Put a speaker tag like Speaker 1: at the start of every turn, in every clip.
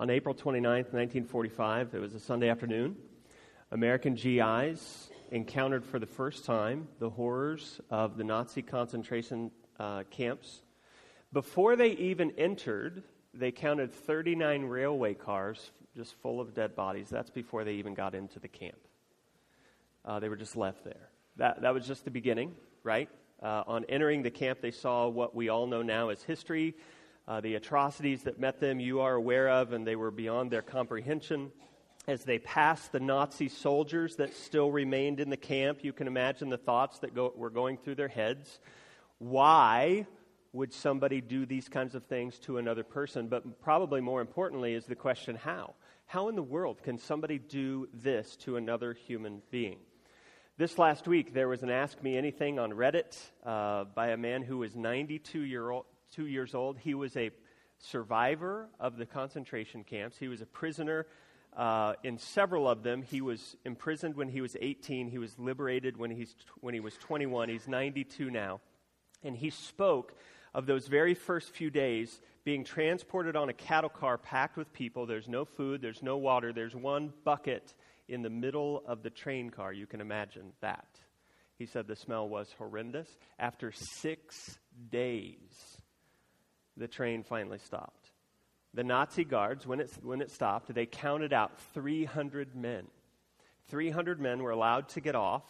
Speaker 1: On April 29th, 1945, it was a Sunday afternoon, American GIs encountered for the first time the horrors of the Nazi concentration uh, camps. Before they even entered, they counted 39 railway cars just full of dead bodies. That's before they even got into the camp. Uh, they were just left there. That, that was just the beginning, right? Uh, on entering the camp, they saw what we all know now as history. Uh, the atrocities that met them, you are aware of, and they were beyond their comprehension. As they passed the Nazi soldiers that still remained in the camp, you can imagine the thoughts that go, were going through their heads. Why would somebody do these kinds of things to another person? But probably more importantly is the question how? How in the world can somebody do this to another human being? This last week, there was an Ask Me Anything on Reddit uh, by a man who was 92 year old, two years old. He was a survivor of the concentration camps. He was a prisoner uh, in several of them. He was imprisoned when he was 18. He was liberated when, he's, when he was 21. He's 92 now. And he spoke of those very first few days being transported on a cattle car packed with people. There's no food, there's no water, there's one bucket in the middle of the train car. You can imagine that. He said the smell was horrendous. After six days, the train finally stopped. The Nazi guards, when it, when it stopped, they counted out 300 men. 300 men were allowed to get off.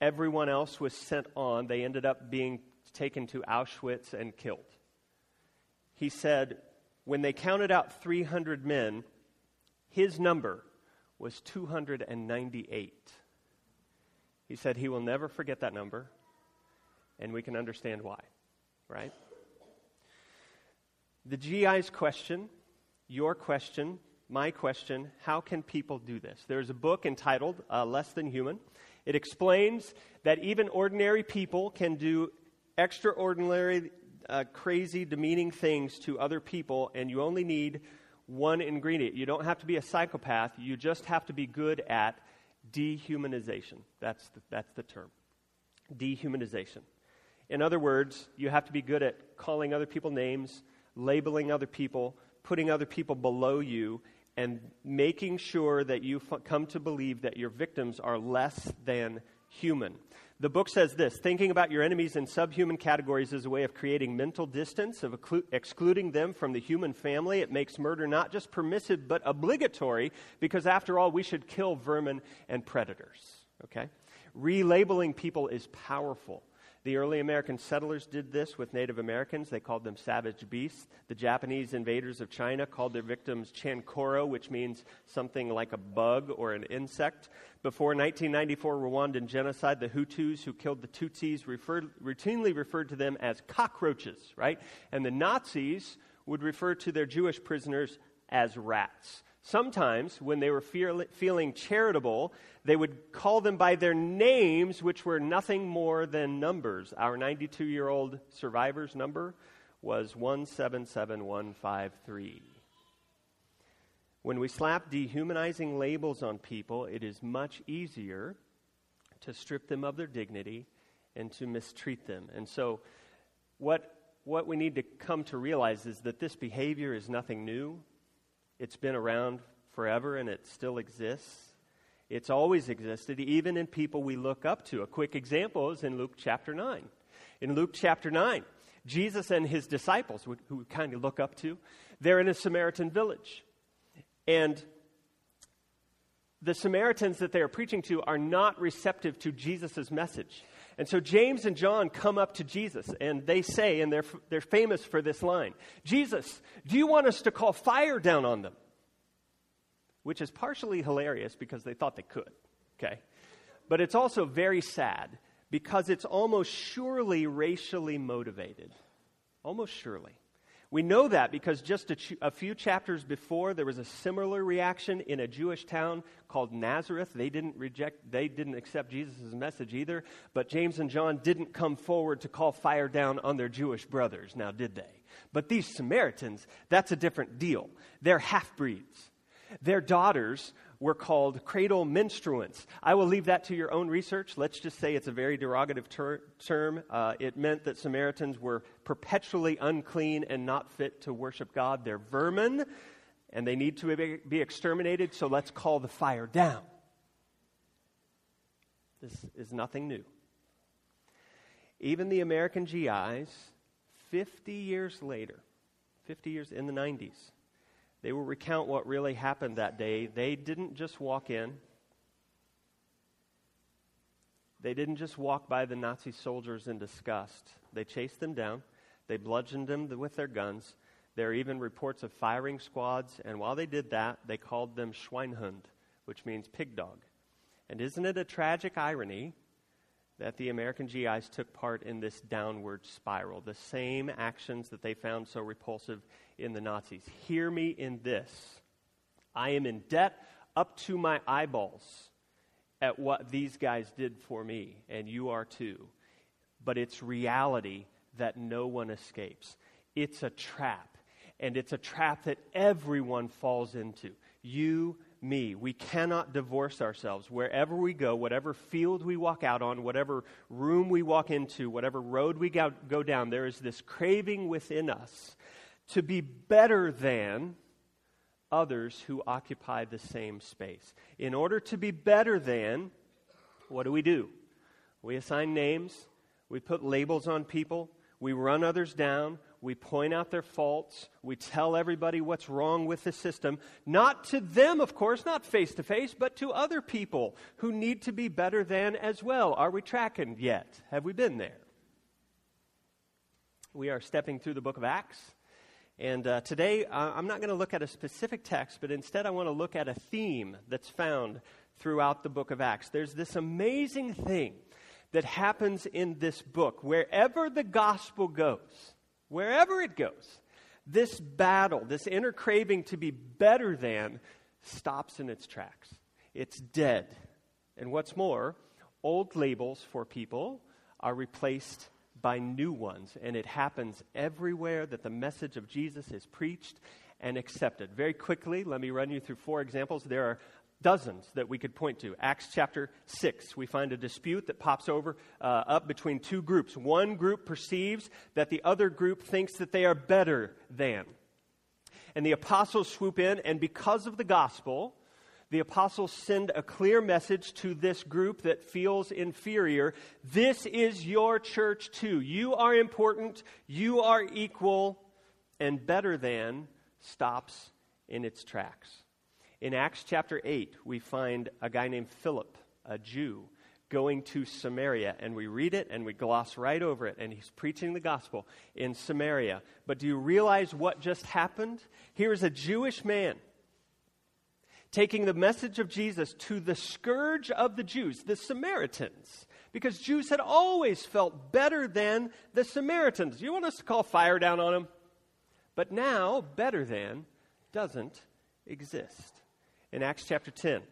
Speaker 1: Everyone else was sent on. They ended up being taken to Auschwitz and killed. He said, when they counted out 300 men, his number was 298. He said he will never forget that number, and we can understand why, right? The GI's question, your question, my question how can people do this? There's a book entitled uh, Less Than Human. It explains that even ordinary people can do extraordinary, uh, crazy, demeaning things to other people, and you only need one ingredient. You don't have to be a psychopath, you just have to be good at dehumanization. That's the, that's the term. Dehumanization. In other words, you have to be good at calling other people names, labeling other people, putting other people below you, and making sure that you f- come to believe that your victims are less than human. The book says this thinking about your enemies in subhuman categories is a way of creating mental distance, of excluding them from the human family. It makes murder not just permissive, but obligatory, because after all, we should kill vermin and predators. Okay? Relabeling people is powerful. The early American settlers did this with Native Americans. They called them savage beasts. The Japanese invaders of China called their victims chankoro, which means something like a bug or an insect. Before 1994 Rwandan genocide, the Hutus who killed the Tutsis referred, routinely referred to them as cockroaches, right? And the Nazis would refer to their Jewish prisoners as rats. Sometimes, when they were feeling charitable, they would call them by their names, which were nothing more than numbers. Our 92 year old survivor's number was 177153. When we slap dehumanizing labels on people, it is much easier to strip them of their dignity and to mistreat them. And so, what, what we need to come to realize is that this behavior is nothing new. It's been around forever and it still exists. It's always existed, even in people we look up to. A quick example is in Luke chapter 9. In Luke chapter 9, Jesus and his disciples, who we kind of look up to, they're in a Samaritan village. And the Samaritans that they are preaching to are not receptive to Jesus' message. And so James and John come up to Jesus and they say, and they're, they're famous for this line Jesus, do you want us to call fire down on them? Which is partially hilarious because they thought they could, okay? But it's also very sad because it's almost surely racially motivated. Almost surely. We know that because just a, ch- a, few chapters before, there was a similar reaction in a Jewish town called Nazareth. They didn't reject, they didn't accept Jesus' message either, but James and John didn't come forward to call fire down on their Jewish brothers, now did they? But these Samaritans, that's a different deal. They're half breeds. Their daughters were called cradle menstruants. I will leave that to your own research. Let's just say it's a very derogative ter- term. Uh, it meant that Samaritans were perpetually unclean and not fit to worship God. They're vermin. and they need to be exterminated, so let's call the fire down. This is nothing new. Even the American GIs, 50 years later, 50 years in the 90s, they will recount what really happened that day. They didn't just walk in, they didn't just walk by the Nazi soldiers in disgust. They chased them down, they bludgeoned them with their guns. There are even reports of firing squads, and while they did that, they called them Schweinhund, which means pig dog. And isn't it a tragic irony that the American GIs took part in this downward spiral, the same actions that they found so repulsive in the Nazis? Hear me in this I am in debt up to my eyeballs at what these guys did for me, and you are too. But it's reality that no one escapes. It's a trap and it's a trap that everyone falls into. You, me. We cannot divorce ourselves. Wherever we go, whatever field we walk out on, whatever room we walk into, whatever road we go, down, there is this craving within us to be better than others who occupy the same space. In order to be better than, what do we do? We assign names, we put labels on people, we run others down, we point out their faults, we tell everybody what's wrong with the system, not to them, of course, not face to face, but to other people who need to be better than as well. Are we tracking yet? Have we been there? We are stepping through the book of Acts. And uh, today, I'm not going to look at a specific text, but instead, I want to look at a theme that's found throughout the book of Acts. There's this amazing thing that happens in this book. Wherever the gospel goes, wherever it goes, this battle, this inner craving to be better than, stops in its tracks. It's dead. And what's more, old labels for people are replaced by new ones. And it happens everywhere that the message of Jesus is preached and accepted. Very quickly, let me run you through four examples. There are dozens that we could point to. Acts chapter 6, we find a dispute that pops over uh, up between two groups. One group perceives that the other group thinks that they are better than. And the apostles swoop in, and because of the gospel, the apostles send a clear message to this group that feels inferior. This is your church too. You are important, you are equal, and better than stops in its tracks. In Acts chapter 8, we find a guy named Philip, a Jew, going to Samaria. And we read it and we gloss right over it. And he's preaching the gospel in Samaria. But do you realize what just happened? Here is a Jewish man taking the message of Jesus to the scourge of the Jews, the Samaritans. Because Jews had always felt better than the Samaritans. You want us to call fire down on them? But now, better than doesn't exist in Acts chapter 10.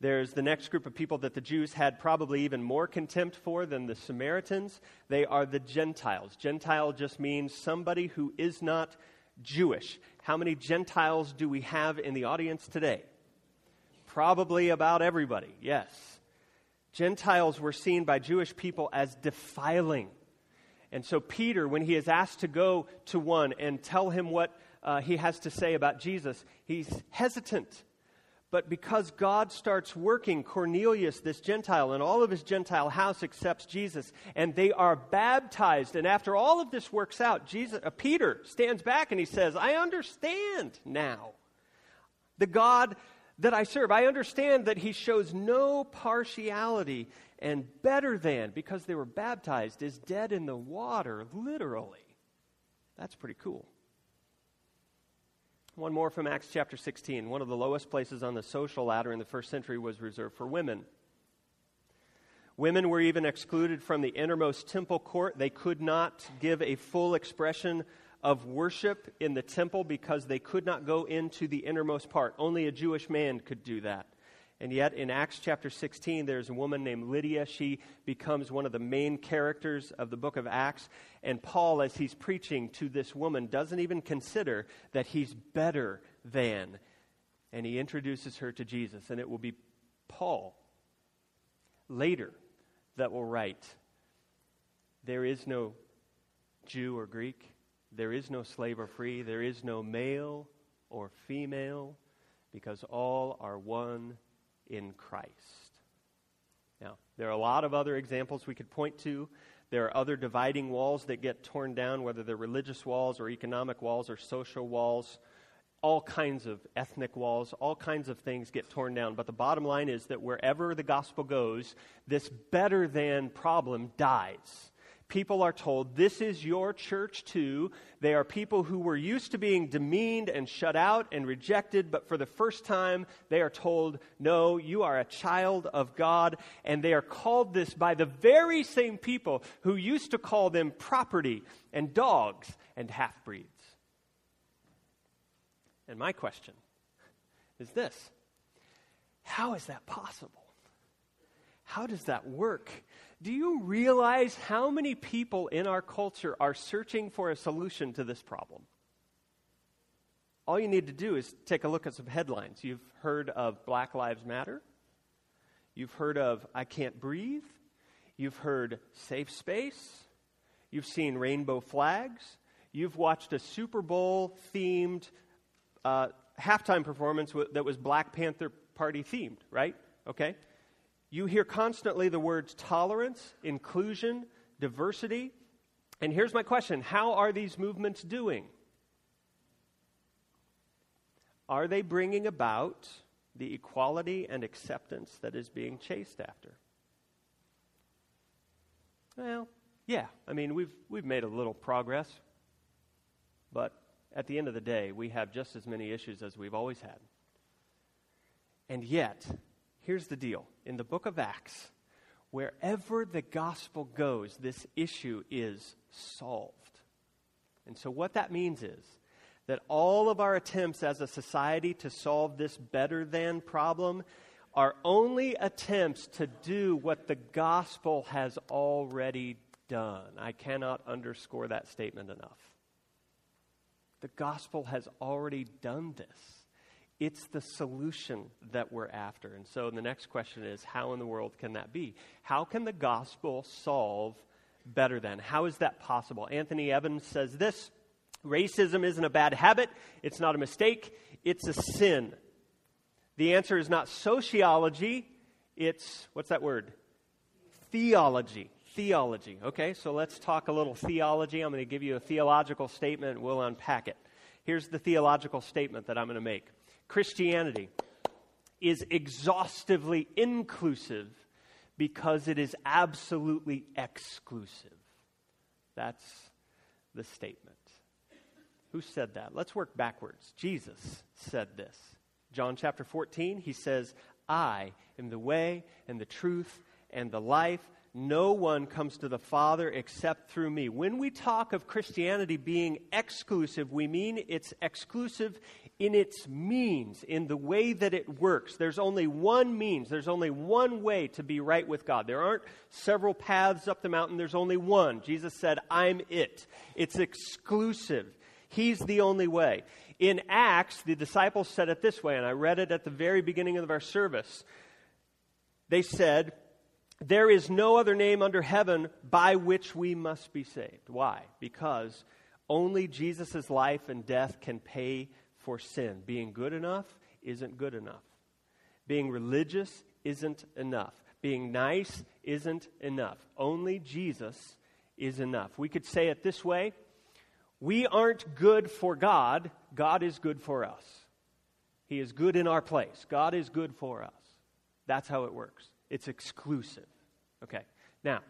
Speaker 1: There's the next group of people that the Jews had probably even more contempt for than the Samaritans. They are the Gentiles. Gentile just means somebody who is not Jewish. How many Gentiles do we have in the audience today? Probably about everybody, yes. Gentiles were seen by Jewish people as defiling. And so, Peter, when he is asked to go to one and tell him what uh, he has to say about Jesus, he's hesitant but because God starts working, Cornelius, this Gentile, and all of his Gentile house accepts Jesus, and they are baptized. And after all of this works out, Jesus, uh, Peter stands back and he says, I understand now the God that I serve. I understand that he shows no partiality and better than, because they were baptized, is dead in the water, literally. That's pretty cool. One more from Acts chapter 16. One of the lowest places on the social ladder in the first century was reserved for women. Women were even excluded from the innermost temple court. They could not give a full expression of worship in the temple because they could not go into the innermost part. Only a Jewish man could do that. And yet, in Acts chapter 16, there's a woman named Lydia. She becomes one of the main characters of the book of Acts. And Paul, as he's preaching to this woman, doesn't even consider that he's better than. And he introduces her to Jesus. And it will be Paul later that will write There is no Jew or Greek, there is no slave or free, there is no male or female, because all are one in Christ. Now, there are a lot of other examples we could point to. There are other dividing walls that get torn down, whether they're religious walls or economic walls or social walls. All kinds of ethnic walls, all kinds of things get torn down. But the bottom line is that wherever the gospel goes, this better than problem dies people are told, This is your church too. They are people who were used to being demeaned and shut out and rejected, but for the first time, they are told, No, you are a child of God. And they are called this by the very same people who used to call them property and dogs and half breeds. And my question is this How is that possible? How does that work? Do you realize how many people in our culture are searching for a solution to this problem? All you need to do is take a look at some headlines. You've heard of Black Lives Matter. You've heard of I Can't Breathe. You've heard Safe Space. You've seen rainbow flags. You've watched a Super Bowl themed uh, halftime performance that was Black Panther Party themed, right? Okay? You hear constantly the words tolerance, inclusion, diversity. And here's my question How are these movements doing? Are they bringing about the equality and acceptance that is being chased after? Well, yeah. I mean, we've, we've made a little progress, but at the end of the day, we have just as many issues as we've always had. And yet, here's the deal in the book of Acts, wherever the gospel goes, this issue is solved. And so, what that means is that all of our attempts as a society to solve this better than problem are only attempts to do what the gospel has already done. I cannot underscore that statement enough. The gospel has already done this. It's the solution that we're after. And so the next question is how in the world can that be? How can the gospel solve better than? How is that possible? Anthony Evans says this racism isn't a bad habit, it's not a mistake, it's a sin. The answer is not sociology, it's what's that word? Theology. Theology. Okay, so let's talk a little theology. I'm going to give you a theological statement, we'll unpack it. Here's the theological statement that I'm going to make. Christianity is exhaustively inclusive because it is absolutely exclusive. That's the statement. Who said that? Let's work backwards. Jesus said this. John chapter 14, he says, I am the way and the truth and the life. No one comes to the Father except through me. When we talk of Christianity being exclusive, we mean it's exclusive in its means, in the way that it works. There's only one means, there's only one way to be right with God. There aren't several paths up the mountain, there's only one. Jesus said, I'm it. It's exclusive. He's the only way. In Acts, the disciples said it this way, and I read it at the very beginning of our service. They said, there is no other name under heaven by which we must be saved. Why? Because only Jesus' life and death can pay for sin. Being good enough isn't good enough. Being religious isn't enough. Being nice isn't enough. Only Jesus is enough. We could say it this way We aren't good for God, God is good for us. He is good in our place. God is good for us. That's how it works. It's exclusive. Okay. Now,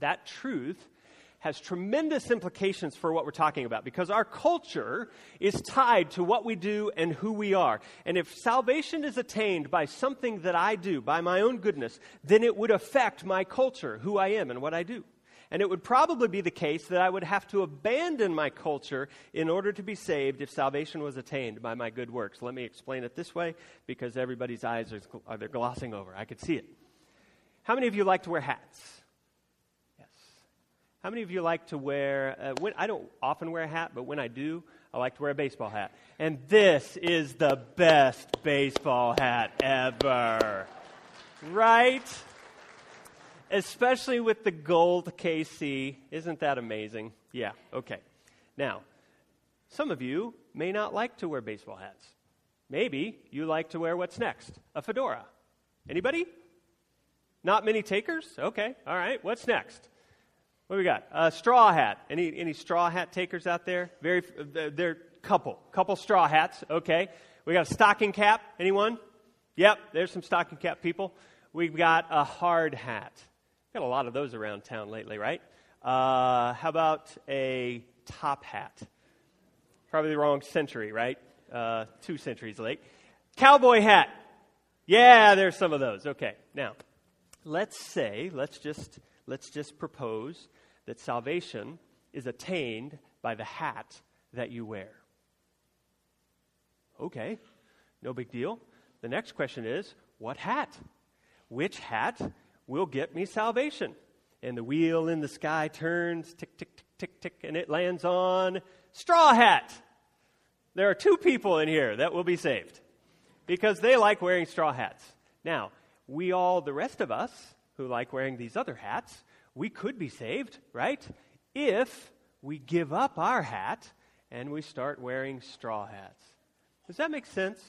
Speaker 1: that truth has tremendous implications for what we're talking about because our culture is tied to what we do and who we are. And if salvation is attained by something that I do, by my own goodness, then it would affect my culture, who I am, and what I do. And it would probably be the case that I would have to abandon my culture in order to be saved if salvation was attained by my good works. Let me explain it this way because everybody's eyes are, are they're glossing over. I could see it. How many of you like to wear hats? Yes. How many of you like to wear, uh, when, I don't often wear a hat, but when I do, I like to wear a baseball hat. And this is the best baseball hat ever. Right? Especially with the gold KC. Isn't that amazing? Yeah, okay. Now, Some of you may not like to wear baseball hats. Maybe you like to wear what's next? A fedora. Anybody? Not many takers? Okay, all right. What's next? What do we got? A straw hat. Any any straw hat takers out there? Very they're a couple. Couple straw hats. Okay. We got a stocking cap. Anyone? Yep, there's some stocking cap people. We've got a hard hat. Got a lot of those around town lately, right? Uh, how about a top hat? Probably the wrong century, right? Uh, two centuries late. Cowboy hat. Yeah, there's some of those. Okay. Now, let's say, let's just let's just propose that salvation is attained by the hat that you wear. Okay. No big deal. The next question is, what hat? Which hat will get me salvation? And the wheel in the sky turns, tick, tick, tick, tick, tick, and it lands on straw hat. There are two people in here that will be saved because they like wearing straw hats. Now, we all, the rest of us who like wearing these other hats, we could be saved, right? If we give up our hat and we start wearing straw hats. Does that make sense?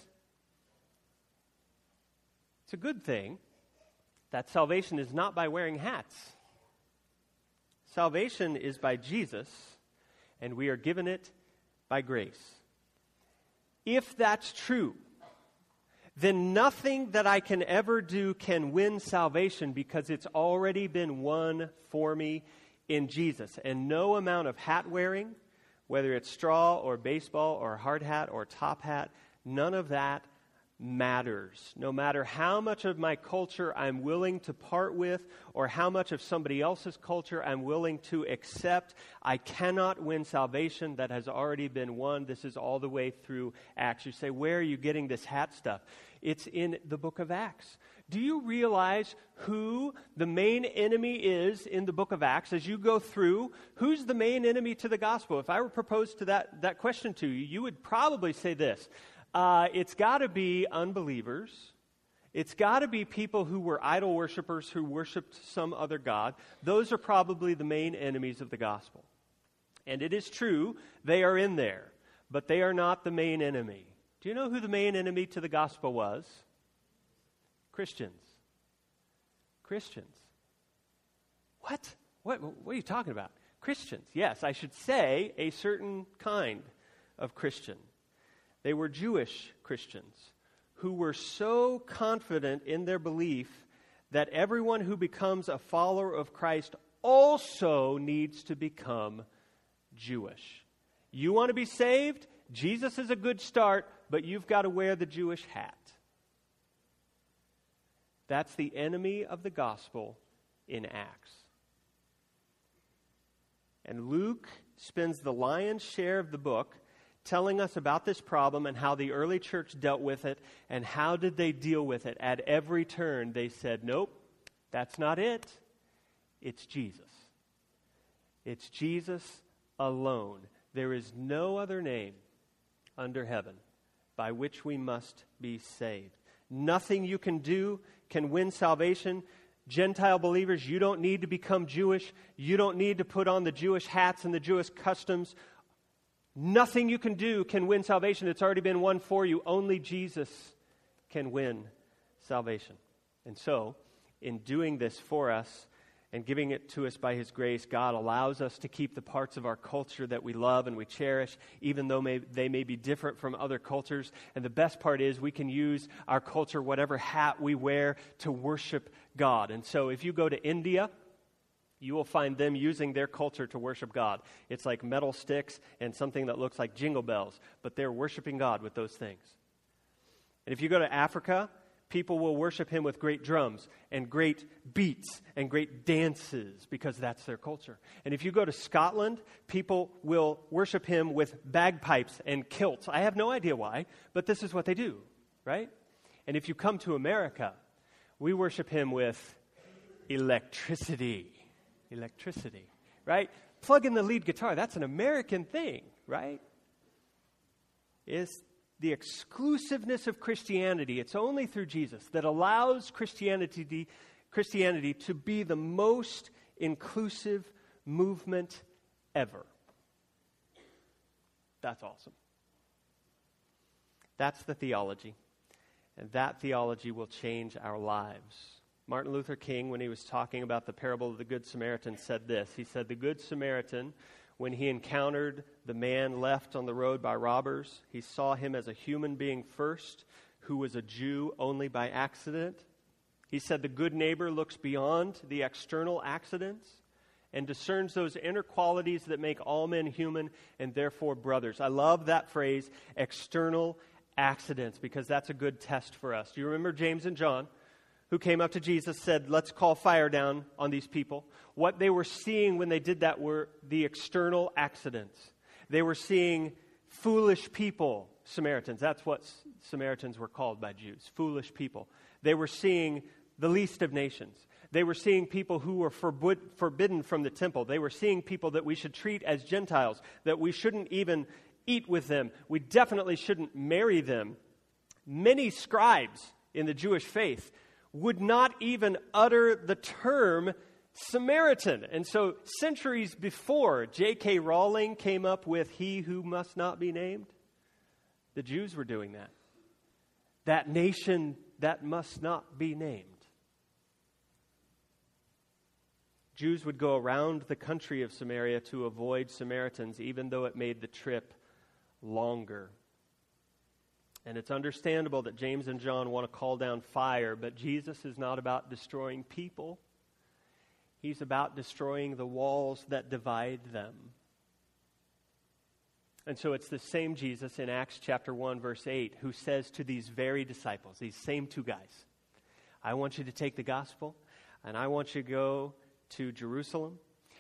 Speaker 1: It's a good thing that salvation is not by wearing hats. Salvation is by Jesus, and we are given it by grace. If that's true, then nothing that I can ever do can win salvation because it's already been won for me in Jesus. And no amount of hat wearing, whether it's straw or baseball or hard hat or top hat, none of that matters. No matter how much of my culture I'm willing to part with or how much of somebody else's culture I'm willing to accept, I cannot win salvation that has already been won. This is all the way through Acts. You say, Where are you getting this hat stuff? It's in the book of Acts. Do you realize who the main enemy is in the book of Acts as you go through? Who's the main enemy to the gospel? If I were proposed to that, that question to you, you would probably say this uh, it's got to be unbelievers. It's got to be people who were idol worshippers who worshiped some other God. Those are probably the main enemies of the gospel. And it is true, they are in there, but they are not the main enemy. Do you know who the main enemy to the gospel was? Christians. Christians. What? What, what are you talking about? Christians. Yes, I should say a certain kind of Christian. They were Jewish Christians who were so confident in their belief that everyone who becomes a follower of Christ also needs to become Jewish. You want to be saved? Jesus is a good start, but you've got to wear the Jewish hat. That's the enemy of the gospel in Acts. And Luke spends the lion's share of the book telling us about this problem and how the early church dealt with it and how did they deal with it. At every turn, they said, Nope, that's not it. It's Jesus. It's Jesus alone. There is no other name under heaven by which we must be saved. Nothing you can do can win salvation. Gentile believers, you don't need to become Jewish. You don't need to put on the Jewish hats and the Jewish customs. Nothing you can do can win salvation. It's already been won for you. Only Jesus can win salvation. And so, in doing this for us and giving it to us by His grace, God allows us to keep the parts of our culture that we love and we cherish, even though may, they may be different from other cultures. And the best part is we can use our culture, whatever hat we wear, to worship God. And so, if you go to India, you will find them using their culture to worship God. It's like metal sticks and something that looks like jingle bells, but they're worshiping God with those things. And if you go to Africa, people will worship him with great drums and great beats and great dances because that's their culture. And if you go to Scotland, people will worship him with bagpipes and kilts. I have no idea why, but this is what they do, right? And if you come to America, we worship him with electricity electricity, right? Plug in the lead guitar. That's an American thing, right? Is the exclusiveness of Christianity. It's only through Jesus that allows Christianity, Christianity to be the most inclusive movement ever. That's awesome. That's the theology. And that theology will change our lives. Martin Luther King, when he was talking about the parable of the Good Samaritan, said this. He said, The Good Samaritan, when he encountered the man left on the road by robbers, he saw him as a human being first, who was a Jew only by accident. He said, The good neighbor looks beyond the external accidents and discerns those inner qualities that make all men human and therefore brothers. I love that phrase, external accidents, because that's a good test for us. Do you remember James and John? Who came up to Jesus, said, Let's call fire down on these people. What they were seeing when they did that were the external accidents. They were seeing foolish people, Samaritans. That's what Samaritans were called by Jews, foolish people. They were seeing the least of nations. They were seeing people who were forbid, forbidden from the temple. They were seeing people that we should treat as Gentiles, that we shouldn't even eat with them. We definitely shouldn't marry them. Many scribes in the Jewish faith would not even utter the term Samaritan. And so, centuries before J.K. Rowling came up with He Who Must Not Be Named, the Jews were doing that. That nation that must not be named. Jews would go around the country of Samaria to avoid Samaritans, even though it made the trip longer. And it's understandable that James and John want to call down fire, but Jesus is not about destroying people. He's about destroying the walls that divide them. And so it's the same Jesus in Acts chapter 1, verse 8, who says to these very disciples, these same two guys, I want you to take the gospel and I want you to go to Jerusalem,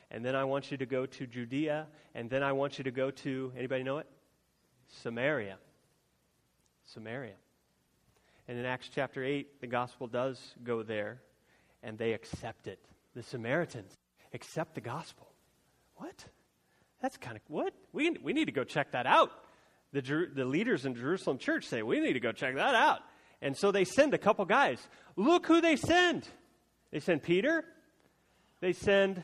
Speaker 1: and then I want you to go to Judea, and then I want you to go to, anybody know it? Samaria. Samaria. And in Acts chapter 8, the gospel does go there, and they accept it. The Samaritans accept the gospel. What? That's kind of, what? We, we need to go check that out. The, the leaders in Jerusalem church say, we need to go check that out. And so they send a couple guys. Look who they send. They send Peter they send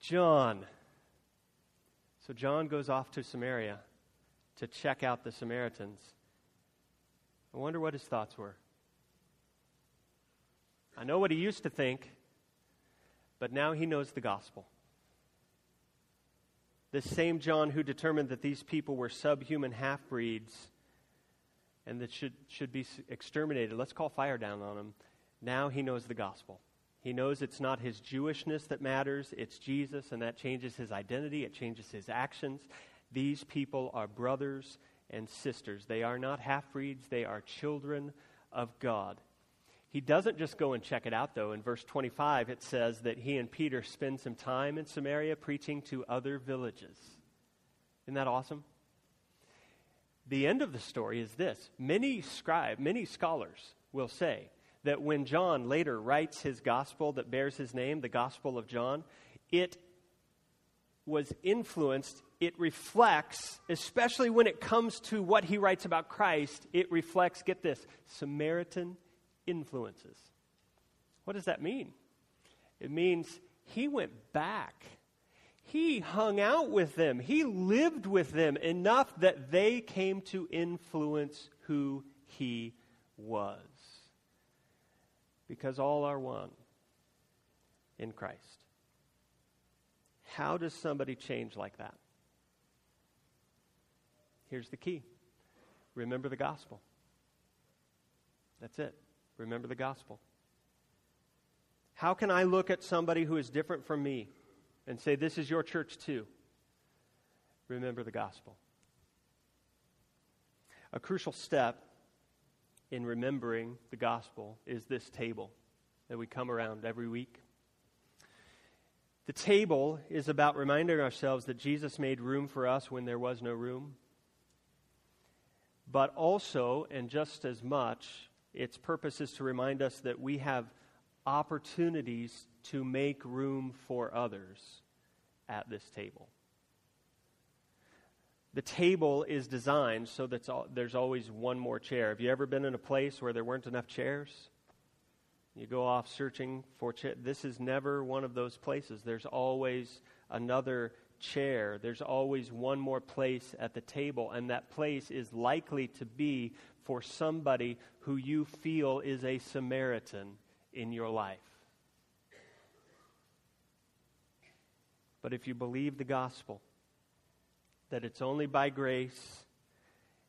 Speaker 1: John. So John goes off to Samaria to check out the Samaritans. I wonder what his thoughts were. I know what he used to think, but now he knows the gospel. This same John who determined that these people were subhuman half breeds and that should, should be exterminated, let's call fire down on them. Now he knows the gospel. He knows it's not his Jewishness that matters, it's Jesus, and that changes his identity, it changes his actions. These people are brothers and sisters. They are not half breeds, they are children of God. He doesn't just go and check it out, though. In verse 25, it says that he and Peter spend some time in Samaria preaching to other villages. Isn't that awesome? The end of the story is this many scribe, many scholars will say that when John later writes his gospel that bears his name, the Gospel of John, it was influenced, it reflects, especially when it comes to what he writes about Christ, it reflects, get this, Samaritan influences. What does that mean? It means he went back. He hung out with them. He lived with them enough that they came to influence who he was because all are one in Christ. How does somebody change like that? Here's the key remember the gospel. That's it. Remember the gospel. How can I look at somebody who is different from me and say, This is your church too? Remember the gospel. A crucial step in remembering the gospel is this table that we come around every week. The table is about reminding ourselves that Jesus made room for us when there was no room. But also, and just as much, its purpose is to remind us that we have opportunities to make room for others at this table. The table is designed so that there's always one more chair. Have you ever been in a place where there weren't enough chairs? You go off searching for chairs. This is never one of those places. There's always another chair, there's always one more place at the table, and that place is likely to be for somebody who you feel is a Samaritan in your life. But if you believe the gospel, that it's only by grace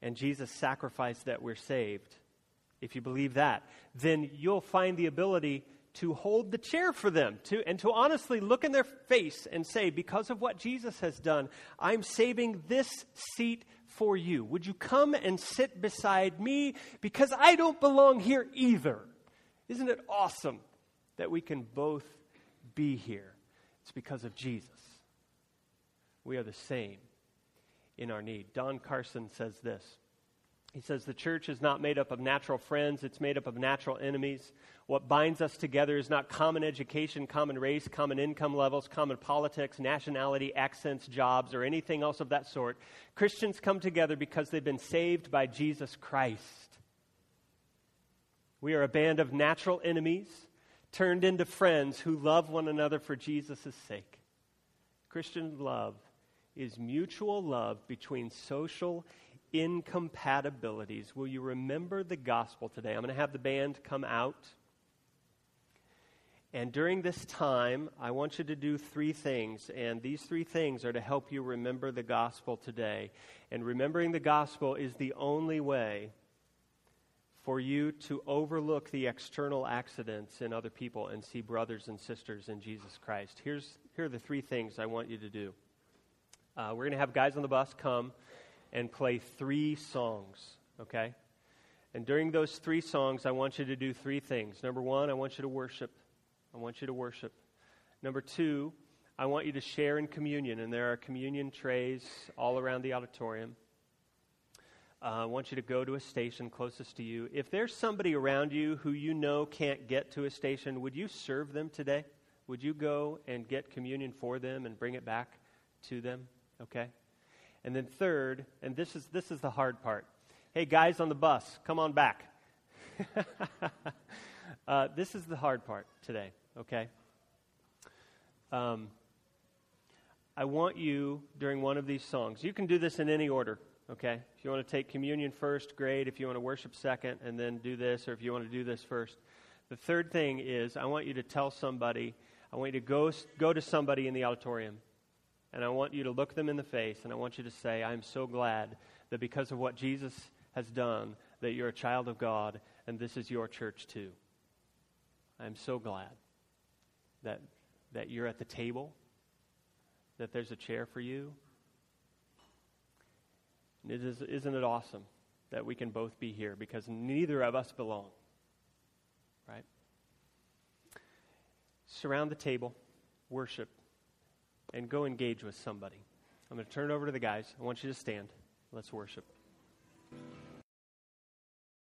Speaker 1: and Jesus' sacrifice that we're saved, if you believe that, then you'll find the ability to hold the chair for them to, and to honestly look in their face and say, Because of what Jesus has done, I'm saving this seat for you. Would you come and sit beside me? Because I don't belong here either. Isn't it awesome that we can both be here? It's because of Jesus. We are the same in our need. Don Carson says this. He says the church is not made up of natural friends, it's made up of natural enemies. What binds us together is not common education, common race, common income levels, common politics, nationality, accents, jobs, or anything else of that sort. Christians come together because they've been saved by Jesus Christ. We are a band of natural enemies turned into friends who love one another for Jesus' sake. Christian love is mutual love between social incompatibilities. Will you remember the gospel today? I'm going to have the band come out. And during this time, I want you to do three things. And these three things are to help you remember the gospel today. And remembering the gospel is the only way for you to overlook the external accidents in other people and see brothers and sisters in Jesus Christ. Here's, here are the three things I want you to do. Uh, we're going to have guys on the bus come and play three songs, okay? And during those three songs, I want you to do three things. Number one, I want you to worship. I want you to worship. Number two, I want you to share in communion, and there are communion trays all around the auditorium. Uh, I want you to go to a station closest to you. If there's somebody around you who you know can't get to a station, would you serve them today? Would you go and get communion for them and bring it back to them? Okay? And then third, and this is this is the hard part. Hey guys on the bus, come on back. uh, this is the hard part today. Okay. Um, I want you during one of these songs. You can do this in any order. Okay. If you want to take communion first, great. If you want to worship second, and then do this, or if you want to do this first. The third thing is I want you to tell somebody. I want you to go go to somebody in the auditorium and I want you to look them in the face and I want you to say, I'm so glad that because of what Jesus has done, that you're a child of God and this is your church too. I'm so glad that, that you're at the table, that there's a chair for you. And it is, isn't it awesome that we can both be here because neither of us belong? Right? Surround the table, worship and go engage with somebody. I'm going to turn it over to the guys. I want you to stand. Let's worship.